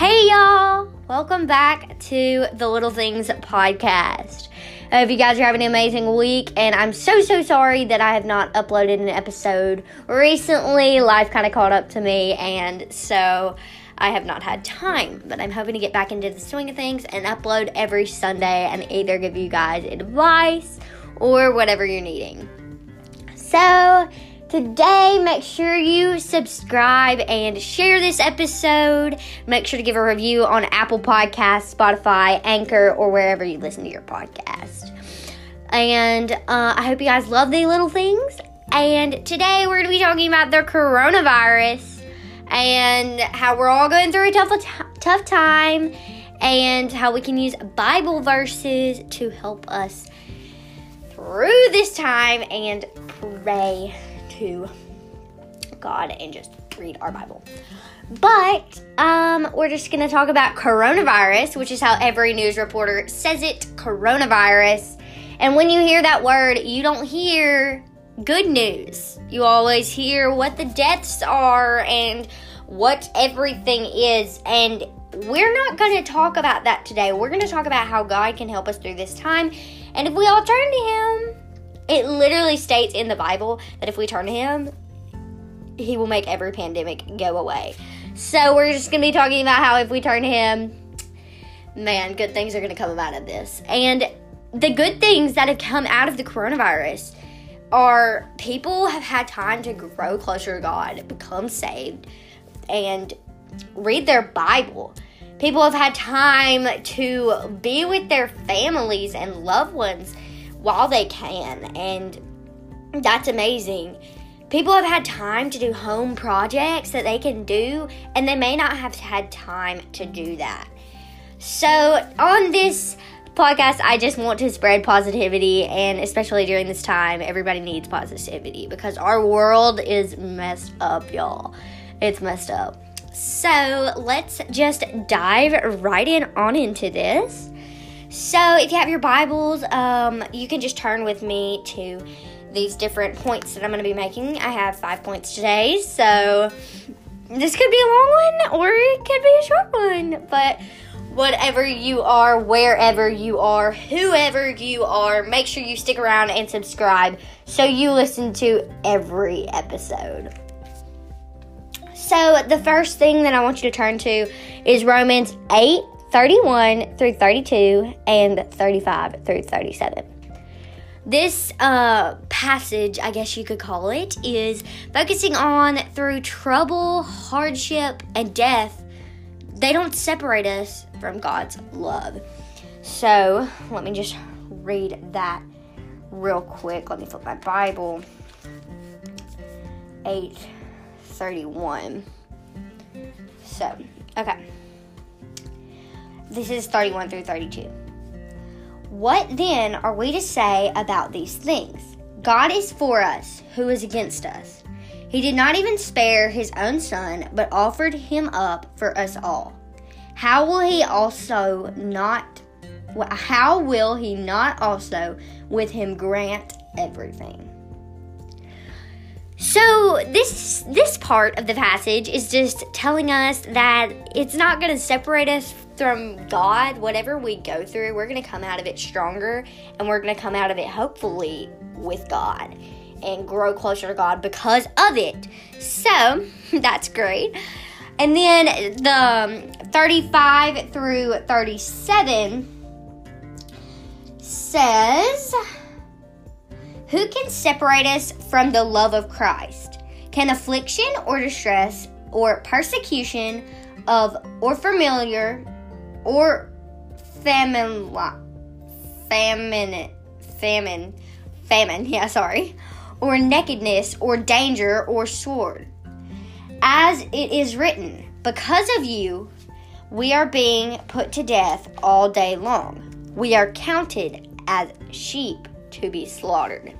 Hey y'all! Welcome back to the Little Things podcast. I hope you guys are having an amazing week, and I'm so so sorry that I have not uploaded an episode recently. Life kind of caught up to me, and so I have not had time. But I'm hoping to get back into the swing of things and upload every Sunday and either give you guys advice or whatever you're needing. So, Today, make sure you subscribe and share this episode. Make sure to give a review on Apple Podcasts, Spotify, Anchor, or wherever you listen to your podcast. And uh, I hope you guys love the little things. And today, we're going to be talking about the coronavirus and how we're all going through a tough, tough time and how we can use Bible verses to help us through this time and pray to God and just read our Bible. But um, we're just going to talk about coronavirus, which is how every news reporter says it coronavirus. And when you hear that word, you don't hear good news. You always hear what the deaths are and what everything is. And we're not going to talk about that today. We're going to talk about how God can help us through this time. And if we all turn to Him, it literally states in the Bible that if we turn to Him, He will make every pandemic go away. So we're just going to be talking about how if we turn to Him, man, good things are going to come out of this. And the good things that have come out of the coronavirus are people have had time to grow closer to God, become saved, and read their Bible. People have had time to be with their families and loved ones while they can, and that's amazing. People have had time to do home projects that they can do, and they may not have had time to do that. So, on this podcast, I just want to spread positivity, and especially during this time, everybody needs positivity because our world is messed up, y'all. It's messed up. So, let's just dive right in on into this. So, if you have your Bibles, um, you can just turn with me to these different points that I'm going to be making. I have five points today, so this could be a long one or it could be a short one. But whatever you are, wherever you are, whoever you are, make sure you stick around and subscribe so you listen to every episode. So, the first thing that I want you to turn to is Romans 8 31 through 32 and 35 through 37. This uh, passage, I guess you could call it, is focusing on through trouble, hardship, and death, they don't separate us from God's love. So let me just read that real quick. Let me flip my Bible. 831. So, okay. This is 31 through 32. What then are we to say about these things? God is for us, who is against us? He did not even spare his own son, but offered him up for us all. How will he also not how will he not also with him grant everything? So this this part of the passage is just telling us that it's not going to separate us from God, whatever we go through, we're going to come out of it stronger and we're going to come out of it hopefully with God and grow closer to God because of it. So that's great. And then the um, 35 through 37 says, Who can separate us from the love of Christ? Can affliction or distress or persecution of or familiar or famine, famine, famine, famine, yeah, sorry, or nakedness, or danger, or sword. As it is written, because of you, we are being put to death all day long. We are counted as sheep to be slaughtered.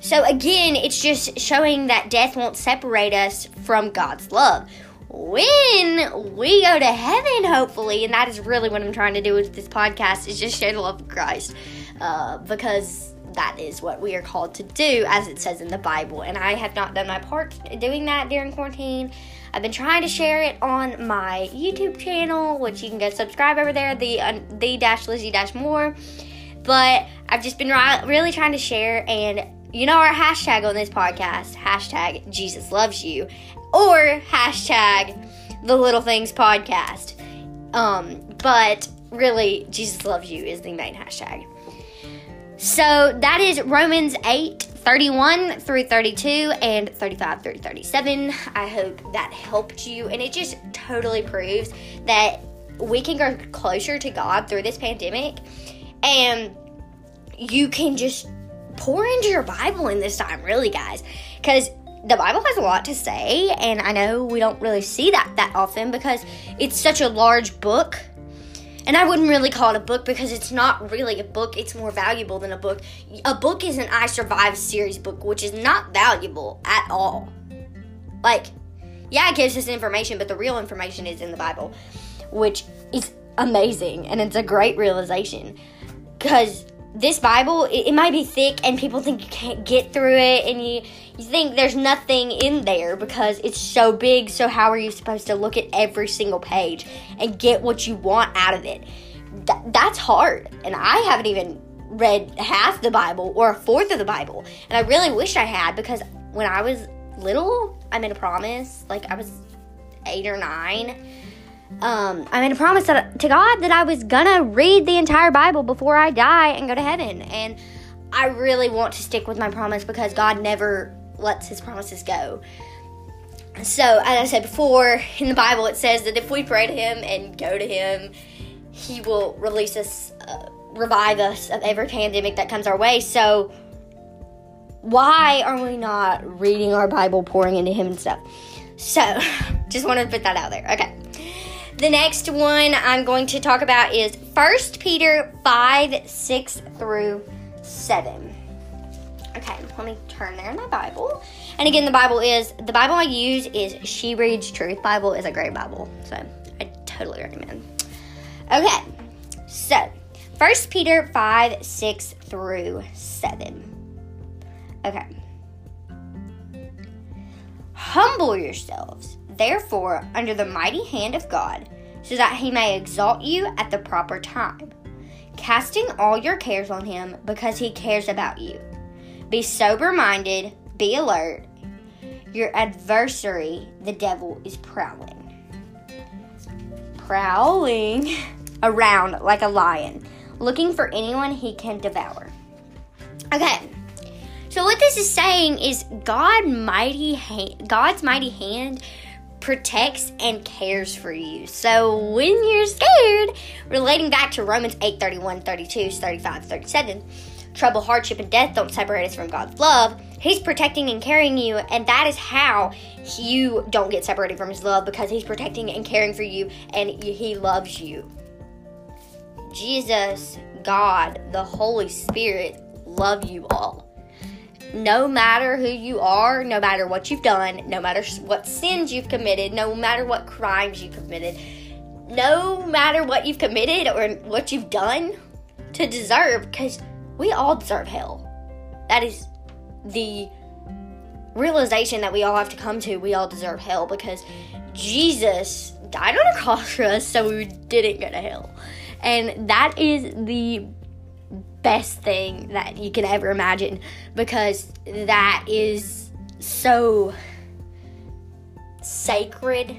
So, again, it's just showing that death won't separate us from God's love when we go to heaven, hopefully, and that is really what I'm trying to do with this podcast is just share the love of Christ, uh, because that is what we are called to do, as it says in the Bible. And I have not done my part doing that during quarantine. I've been trying to share it on my YouTube channel, which you can go subscribe over there, the uh, the dash Lizzie dash more. But I've just been ri- really trying to share, and you know our hashtag on this podcast, hashtag Jesus loves you, or hashtag the Little Things podcast. Um, but really, Jesus loves you is the main hashtag. So that is Romans 8 31 through 32 and 35 through 37. I hope that helped you. And it just totally proves that we can go closer to God through this pandemic. And you can just pour into your Bible in this time, really, guys. Because the Bible has a lot to say, and I know we don't really see that that often because it's such a large book. And I wouldn't really call it a book because it's not really a book. It's more valuable than a book. A book is an I Survived series book, which is not valuable at all. Like, yeah, it gives us information, but the real information is in the Bible, which is amazing and it's a great realization. Because this Bible, it, it, might be thick and people think you can't get through it and you, you think there's nothing in there because it's so big. So, how are you supposed to look at every single page and get what you want out of it? Th- that's hard. And I haven't even read half the Bible or a fourth of the Bible. And I really wish I had because when I was little, I made a promise. Like, I was eight or nine um, I made a promise that, to God that I was gonna read the entire Bible before I die and go to heaven. And I really want to stick with my promise because God never lets his promises go. So, as I said before, in the Bible it says that if we pray to him and go to him, he will release us, uh, revive us of every pandemic that comes our way. So, why are we not reading our Bible, pouring into him and stuff? So, just wanted to put that out there. Okay. The next one I'm going to talk about is 1 Peter 5 6 through 7. Okay, let me turn there in my Bible. And again, the Bible is the Bible I use is She Reads Truth Bible is a great Bible, so I totally recommend. Okay, so 1 Peter 5 6 through 7. Okay. Humble yourselves therefore, under the mighty hand of God, so that he may exalt you at the proper time, casting all your cares on him because he cares about you. Be sober minded, be alert. Your adversary, the devil, is prowling. Prowling around like a lion, looking for anyone he can devour. Okay. So what this is saying is God mighty God's mighty hand protects and cares for you. So when you're scared, relating back to Romans 8 31, 32, 35, 37, trouble, hardship, and death don't separate us from God's love. He's protecting and carrying you, and that is how you don't get separated from His love because He's protecting and caring for you, and He loves you. Jesus, God, the Holy Spirit love you all no matter who you are, no matter what you've done, no matter what sins you've committed, no matter what crimes you've committed, no matter what you've committed or what you've done to deserve, because we all deserve hell. That is the realization that we all have to come to. We all deserve hell because Jesus died on a cross for us so we didn't go to hell. And that is the best thing that you can ever imagine because that is so sacred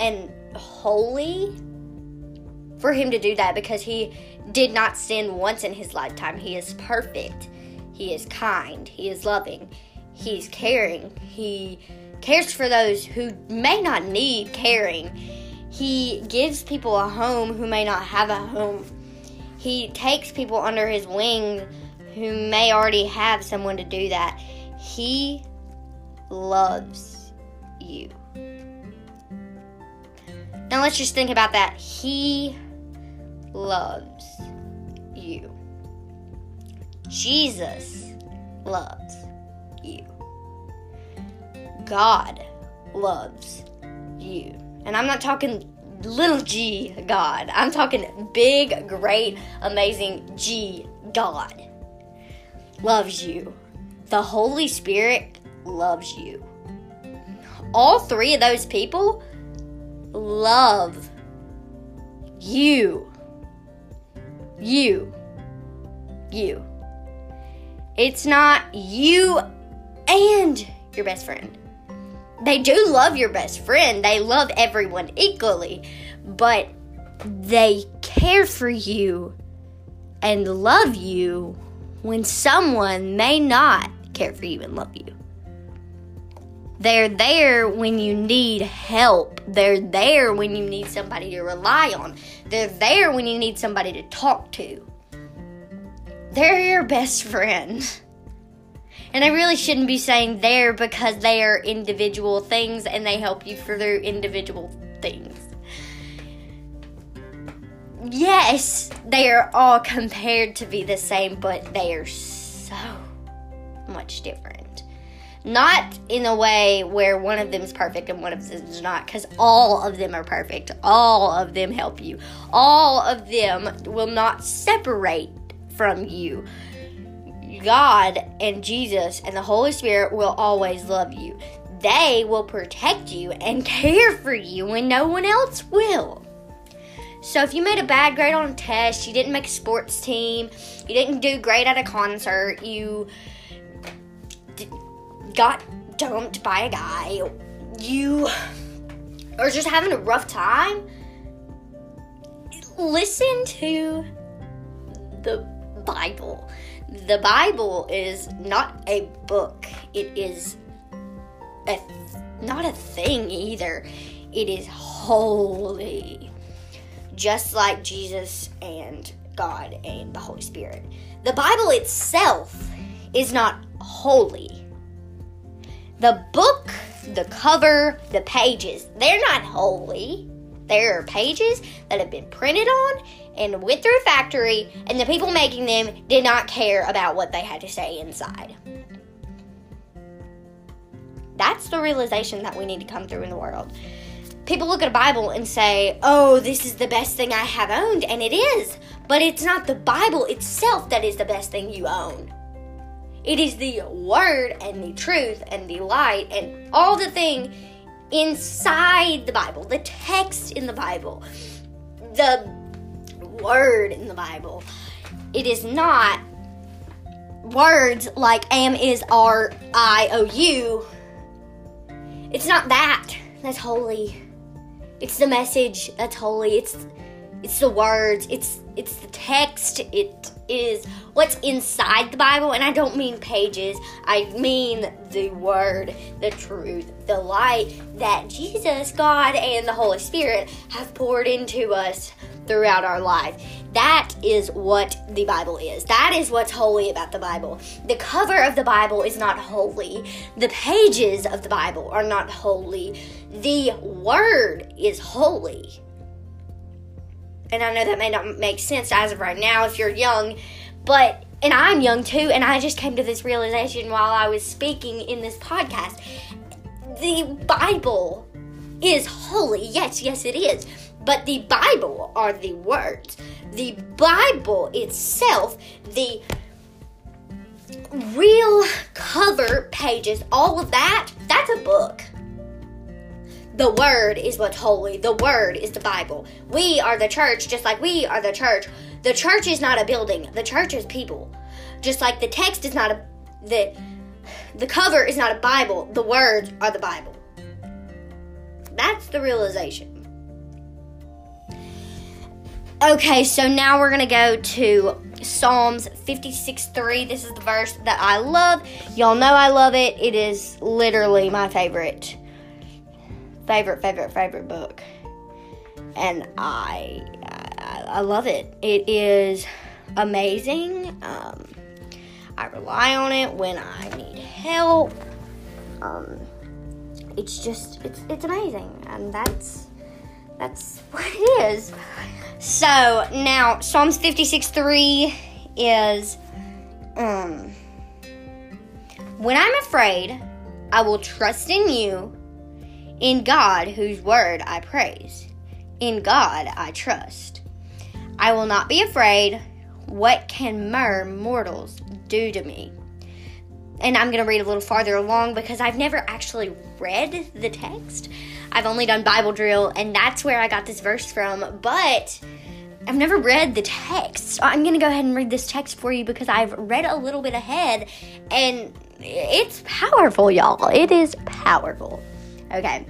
and holy for him to do that because he did not sin once in his lifetime. He is perfect. He is kind. He is loving. He's caring. He cares for those who may not need caring. He gives people a home who may not have a home he takes people under his wing who may already have someone to do that. He loves you. Now let's just think about that. He loves you. Jesus loves you. God loves you. And I'm not talking little g God. I'm talking big, great, amazing G God loves you. The Holy Spirit loves you. all three of those people love you. You. You. It's not you and your best friend. They do love your best friend, they love everyone equally, but they care for you and love you when someone may not care for you and love you. They're there when you need help. They're there when you need somebody to rely on. They're there when you need somebody to talk to. They're your best friend. And I really shouldn't be saying there because they are individual things and they help you through individual things. Yes, they are all compared to be the same, but they are so much different. Not in a way where one of them is perfect and one of them is not, because all of them are perfect. All of them help you. All of them will not separate from you. God and Jesus and the Holy Spirit will always love you. They will protect you and care for you when no one else will. So if you made a bad grade on a test, you didn't make a sports team, you didn't do great at a concert, you got dumped by a guy, you are just having a rough time, listen to the Bible. The Bible is not a book. It is a not a thing either. It is holy. Just like Jesus and God and the Holy Spirit. The Bible itself is not holy. The book, the cover, the pages, they're not holy. There are pages that have been printed on and went through a factory, and the people making them did not care about what they had to say inside. That's the realization that we need to come through in the world. People look at a Bible and say, Oh, this is the best thing I have owned, and it is. But it's not the Bible itself that is the best thing you own. It is the Word and the truth and the light and all the thing inside the Bible, the text in the Bible, the word in the Bible. It is not words like am, is, are, I, o, you. It's not that. That's holy. It's the message that's holy. It's it's the words. It's it's the text. It is what's inside the Bible, and I don't mean pages. I mean the word, the truth, the light that Jesus, God, and the Holy Spirit have poured into us throughout our life. That is what the Bible is. That is what's holy about the Bible. The cover of the Bible is not holy. The pages of the Bible are not holy. The Word is holy. And I know that may not make sense as of right now if you're young, but, and I'm young too, and I just came to this realization while I was speaking in this podcast. The Bible is holy. Yes, yes, it is. But the Bible are the words. The Bible itself, the real cover pages, all of that, that's a book. The Word is what's holy. The Word is the Bible. We are the church, just like we are the church. The church is not a building. The church is people. Just like the text is not a the the cover is not a Bible. The words are the Bible. That's the realization. Okay, so now we're gonna go to Psalms 56 3. This is the verse that I love. Y'all know I love it. It is literally my favorite, favorite, favorite, favorite book. And I, I, I love it. It is amazing. Um, I rely on it when I need help. Um, it's just, it's, it's amazing. And that's, that's what it is. So now Psalms 56 3 is um when I'm afraid, I will trust in you, in God whose word I praise. In God I trust. I will not be afraid. What can mere mortals do to me? and I'm going to read a little farther along because I've never actually read the text. I've only done Bible drill, and that's where I got this verse from. But I've never read the text. I'm going to go ahead and read this text for you because I've read a little bit ahead, and it's powerful, y'all. It is powerful. Okay.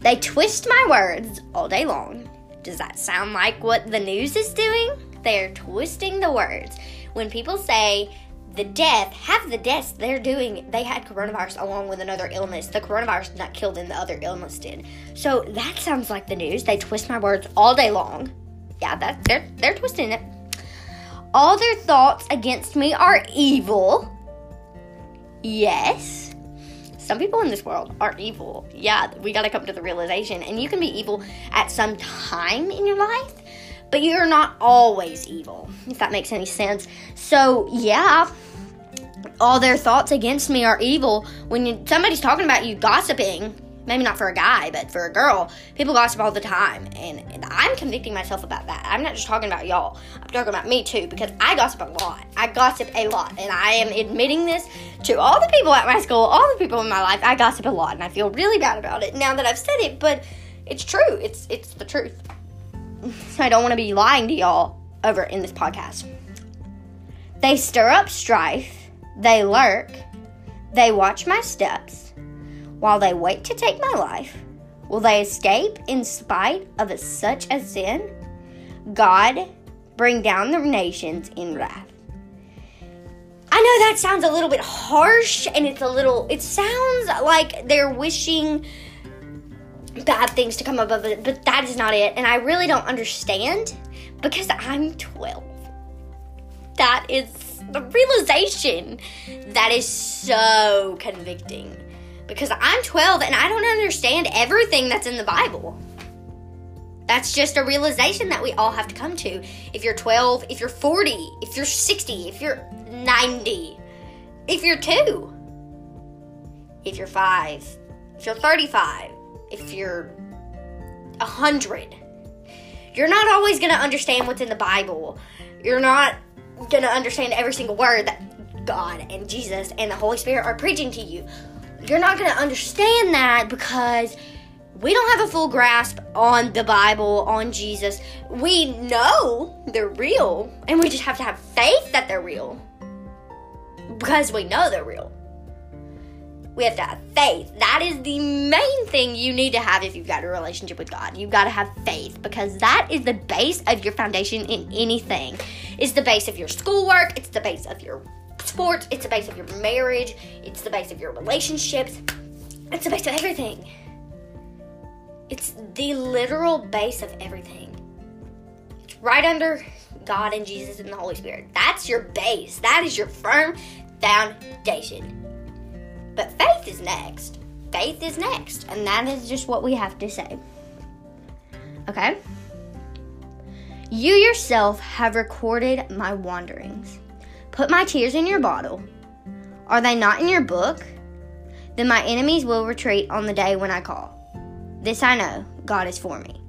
They twist my words all day long. Does that sound like what the news is doing? They're twisting the words. When people say the death, half the deaths they're doing, they had coronavirus along with another illness. The coronavirus did not kill them, the other illness did. So that sounds like the news. They twist my words all day long. Yeah, that they're they're twisting it. All their thoughts against me are evil. Yes. Some people in this world are evil. Yeah, we gotta come to the realization. And you can be evil at some time in your life, but you're not always evil, if that makes any sense. So, yeah, all their thoughts against me are evil. When you, somebody's talking about you gossiping, maybe not for a guy, but for a girl, people gossip all the time. And, and, I'm convicting myself about that. I'm not just talking about y'all, I'm talking about me too, because I gossip a lot. I gossip a lot. And I am admitting this to all the people at my school, all the people in my life. I gossip a lot, and I feel really bad about it now that I've said it, but it's true. It's, it's the truth. I don't want to be lying to y'all over in this podcast. They stir up strife, they lurk, they watch my steps. While they wait to take my life, will they escape in spite of such a sin? God, bring down the nations in wrath. I know that sounds a little bit harsh and it's a little, it sounds like they're wishing bad things to come above it, but that is not it. And I really don't understand because I'm 12. That is the realization that is so convicting because I'm 12 and I don't understand everything that's in the Bible. That's just a realization that we all have to come to. If you're 12, if you're 40, if you're 60, if you're 90, if you're 2, if you're 5, if you're 35, if you're hundred. You're not always going to understand what's in the Bible. You're not going to understand every single word that God and Jesus and the Holy Spirit are preaching to you. You're not going to understand that because we don't have a full grasp on the Bible, on Jesus. We know they're real, and we just have to have faith that they're real because we know they're real. We have to have faith. That is the main thing you need to have if you've got a relationship with God. You've got to have faith because that is the base of your foundation in anything. It's the base of your schoolwork, it's the base of your sports, it's the base of your marriage, it's the base of your relationships, it's the base of everything. It's the literal base of everything. It's right under God and Jesus and the Holy Spirit. That's your base. That is your firm foundation. But faith is next. Faith is next. And that is just what we have to say. Okay? You yourself have recorded my wanderings. Put my tears in your bottle. Are they not in your book? Then my enemies will retreat on the day when I call. This I know God is for me.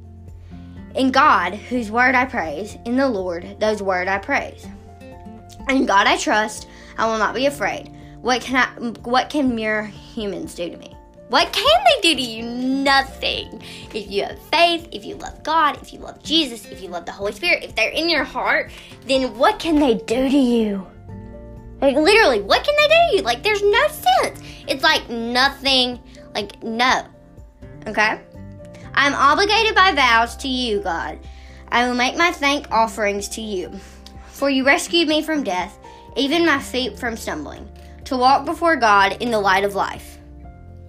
In God, whose word I praise, in the Lord, those word I praise. In God I trust, I will not be afraid. What can I, what can mere humans do to me? What can they do to you? Nothing. If you have faith, if you love God, if you love Jesus, if you love the Holy Spirit, if they're in your heart, then what can they do to you? Like literally, what can they do to you? Like there's no sense. It's like nothing, like no. Okay? I'm obligated by vows to you, God. I will make my thank offerings to you. For you rescued me from death, even my feet from stumbling to walk before God in the light of life.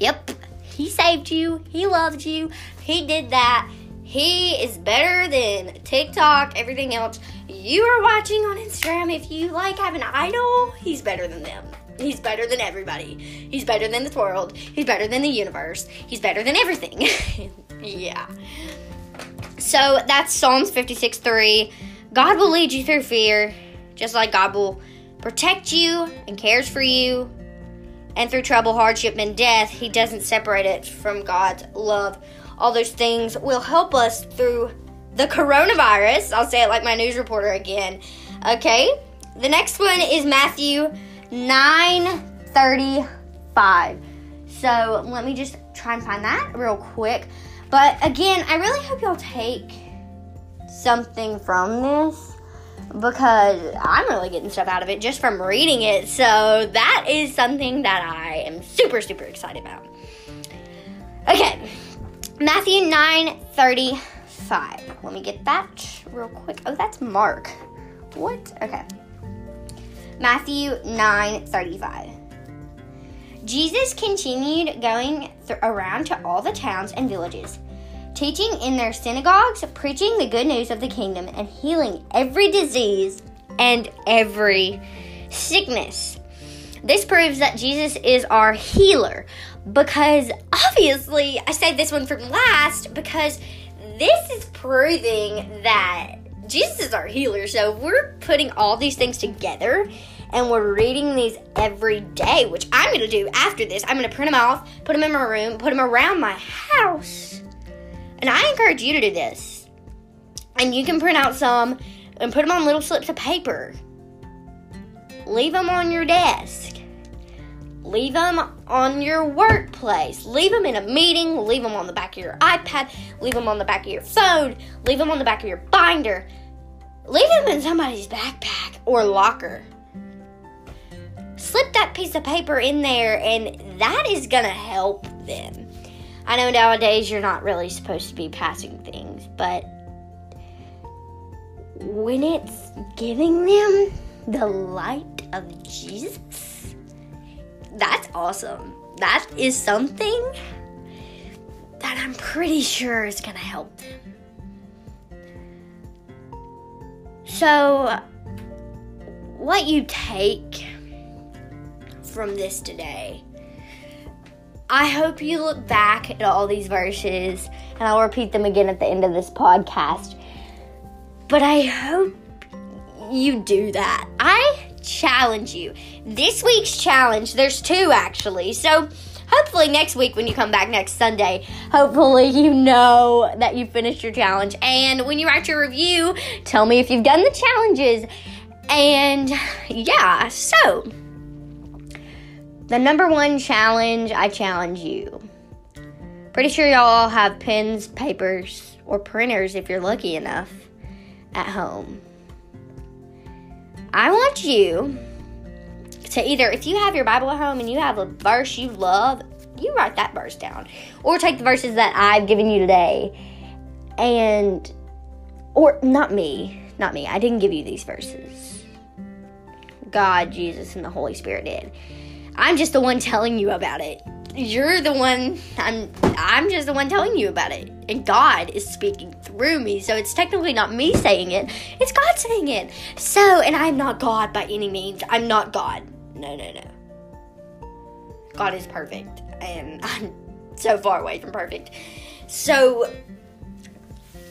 Yep, He saved you, He loved you, He did that. He is better than TikTok, everything else you are watching on Instagram. If you like have an idol, He's better than them. He's better than everybody. He's better than this world. He's better than the universe. He's better than everything. yeah. So that's Psalms 56 3. God will lead you through fear, just like God will protect you and cares for you. And through trouble, hardship, and death, He doesn't separate it from God's love. All those things will help us through the coronavirus. I'll say it like my news reporter again. Okay? The next one is Matthew 935. So let me just try and find that real quick. But again, I really hope y'all take something from this because I'm really getting stuff out of it just from reading it. So that is something that I am super, super excited about. Okay, Matthew 9 35. Let me get that real quick. Oh, that's Mark. What? Okay. Matthew 9 35. Jesus continued going th- around to all the towns and villages, teaching in their synagogues, preaching the good news of the kingdom, and healing every disease and every sickness. This proves that Jesus is our healer because obviously I saved this one from last because this is proving that Jesus is our healer. So we're putting all these things together and we're reading these every day, which I'm going to do after this. I'm going to print them off, put them in my room, put them around my house. And I encourage you to do this. And you can print out some and put them on little slips of paper. Leave them on your desk. Leave them on your workplace. Leave them in a meeting. Leave them on the back of your iPad. Leave them on the back of your phone. Leave them on the back of your binder. Leave them in somebody's backpack or locker slip that piece of paper in there, and that is going to help them. I know nowadays you're not really supposed to be passing things, but when it's giving them the light of Jesus, that's awesome. That is something that I'm pretty sure is going to help them. So, what you take from this today. I hope you look back at all these verses, and I'll repeat them again at the end of this podcast. But I hope you do that. I challenge you. This week's challenge, there's two actually. So hopefully next week when you come back next Sunday, hopefully you know that you finished your challenge. And when you write your review, tell me if you've done the challenges. And yeah, so the number one challenge, I challenge you. Pretty sure y'all all have pens, papers, or printers if you're lucky enough at home. I want you to either, if you have your Bible at home and you have a verse you love, you write that verse down. Or take the verses that I've given you today and, or not me, not me, I didn't give you these verses. God, Jesus, and the Holy Spirit did. I'm just the one telling you about it. You're the one I'm I'm just the one telling you about it. And God is speaking through me. So it's technically not me saying it. It's God saying it. So, and I'm not God by any means. I'm not God. No, no, no. God is perfect and I'm so far away from perfect. So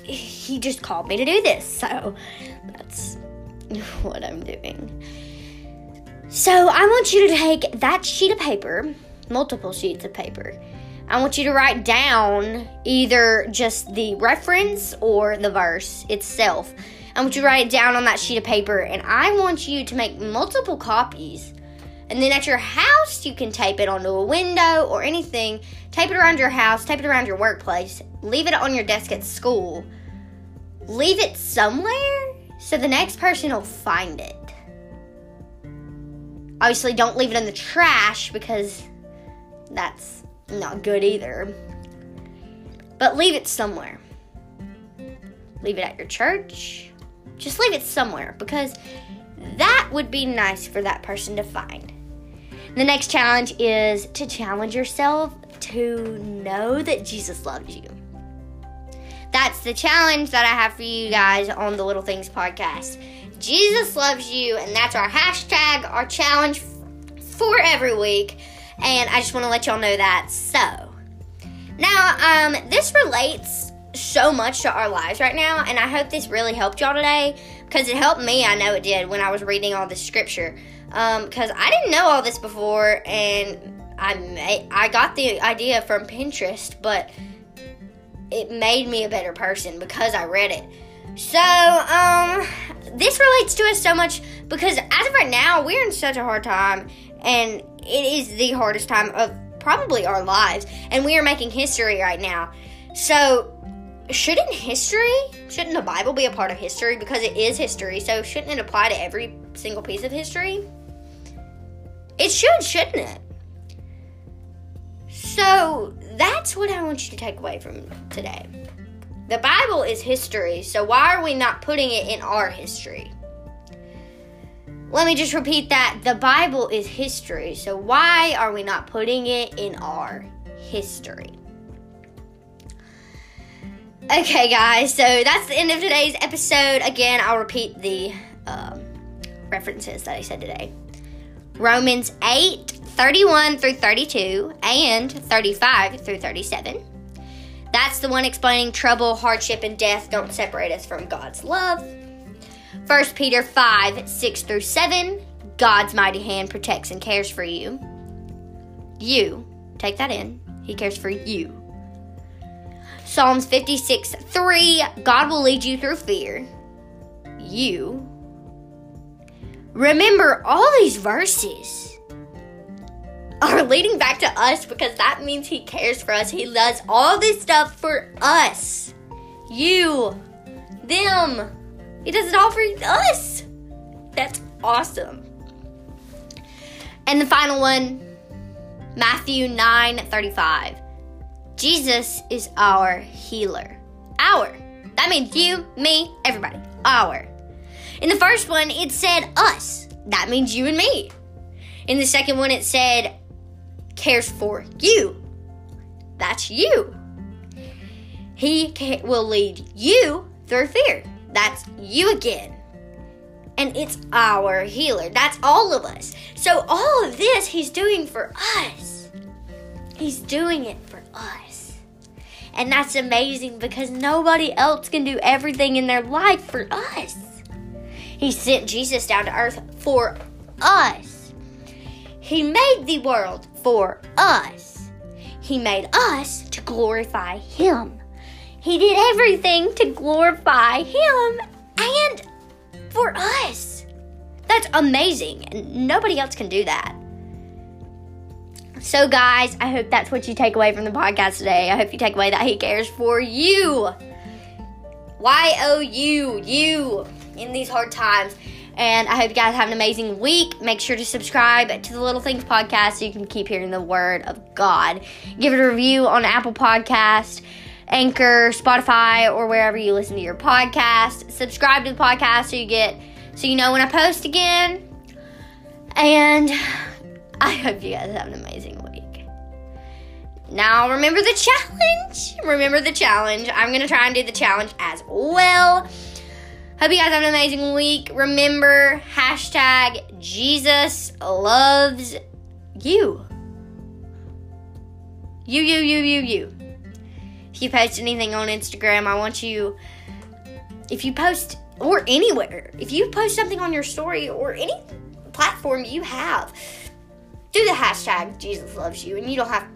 he just called me to do this. So that's what I'm doing. So I want you to take that sheet of paper, multiple sheets of paper. I want you to write down either just the reference or the verse itself. I want you to write it down on that sheet of paper, and I want you to make multiple copies. And then at your house, you can tape it onto a window or anything. Tape it around your house, tape it around your workplace, leave it on your desk at school. Leave it somewhere so the next person will find it. Obviously, don't leave it in the trash because that's not good either. But leave it somewhere. Leave it at your church. Just leave it somewhere because that would be nice for that person to find. The next challenge is to challenge yourself to know that Jesus loves you. That's the challenge that I have for you guys on the Little Things podcast. Jesus loves you, and that's our hashtag, our challenge for every week. And I just want to let y'all know that. So, now, um, this relates so much to our lives right now, and I hope this really helped y'all today because it helped me. I know it did when I was reading all this scripture. Because um, I didn't know all this before, and I made, I got the idea from Pinterest, but it made me a better person because I read it. So, um, this relates to us so much because as of right now, we're in such a hard time, and it is the hardest time of probably our lives, and we are making history right now. So, shouldn't history, shouldn't the Bible be a part of history because it is history? So, shouldn't it apply to every single piece of history? It should, shouldn't it? So, that's what I want you to take away from today. The Bible is history, so why are we not putting it in our history? Let me just repeat that. The Bible is history, so why are we not putting it in our history? Okay, guys, so that's the end of today's episode. Again, I'll repeat the um, references that I said today Romans 8 31 through 32 and 35 through 37. That's the one explaining trouble, hardship, and death don't separate us from God's love. 1 Peter 5 6 through 7. God's mighty hand protects and cares for you. You, take that in, He cares for you. Psalms 56 3. God will lead you through fear. You. Remember all these verses are leading back to us because that means He cares for us. He does all this stuff for us. You, them. He does it all for us. That's awesome. And the final one, Matthew 9 35. Jesus is our healer. Our. That means you, me, everybody. Our. In the first one, it said us. That means you and me. In the second one, it said cares for you. That's you. He will lead you through fear. That's you again. And it's our healer. That's all of us. So, all of this he's doing for us. He's doing it for us. And that's amazing because nobody else can do everything in their life for us. He sent Jesus down to earth for us. He made the world for us. He made us to glorify Him. He did everything to glorify Him and for us. That's amazing. Nobody else can do that. So, guys, I hope that's what you take away from the podcast today. I hope you take away that He cares for you. Y O U, you, in these hard times. And I hope you guys have an amazing week. Make sure to subscribe to the Little Things podcast so you can keep hearing the word of God. Give it a review on Apple Podcast, Anchor, Spotify, or wherever you listen to your podcast. Subscribe to the podcast so you get so you know when I post again. And I hope you guys have an amazing week. Now, remember the challenge. Remember the challenge. I'm going to try and do the challenge as well. Hope you guys have an amazing week. Remember, hashtag Jesus loves you. You, you, you, you, you. If you post anything on Instagram, I want you, if you post, or anywhere, if you post something on your story or any platform you have, do the hashtag Jesus loves you. And you don't have,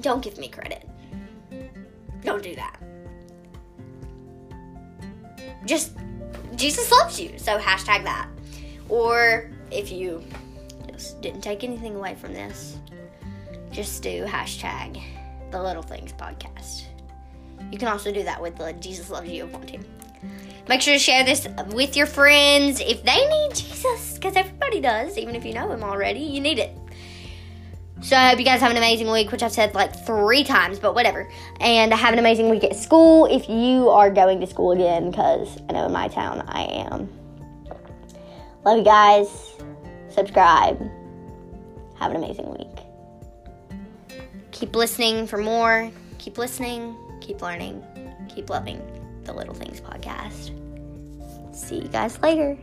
don't give me credit. Don't do that. Just Jesus loves you. So hashtag that. Or if you just didn't take anything away from this, just do hashtag the Little Things Podcast. You can also do that with the Jesus Loves You if you. Make sure to share this with your friends if they need Jesus, because everybody does, even if you know him already, you need it. So I hope you guys have an amazing week, which I've said like three times, but whatever. And uh, have an amazing week at school if you are going to school again, because I know in my town I am. Love you guys. Subscribe. Have an amazing week. Keep listening for more. Keep listening. Keep learning. Keep loving the Little Things podcast. See you guys later.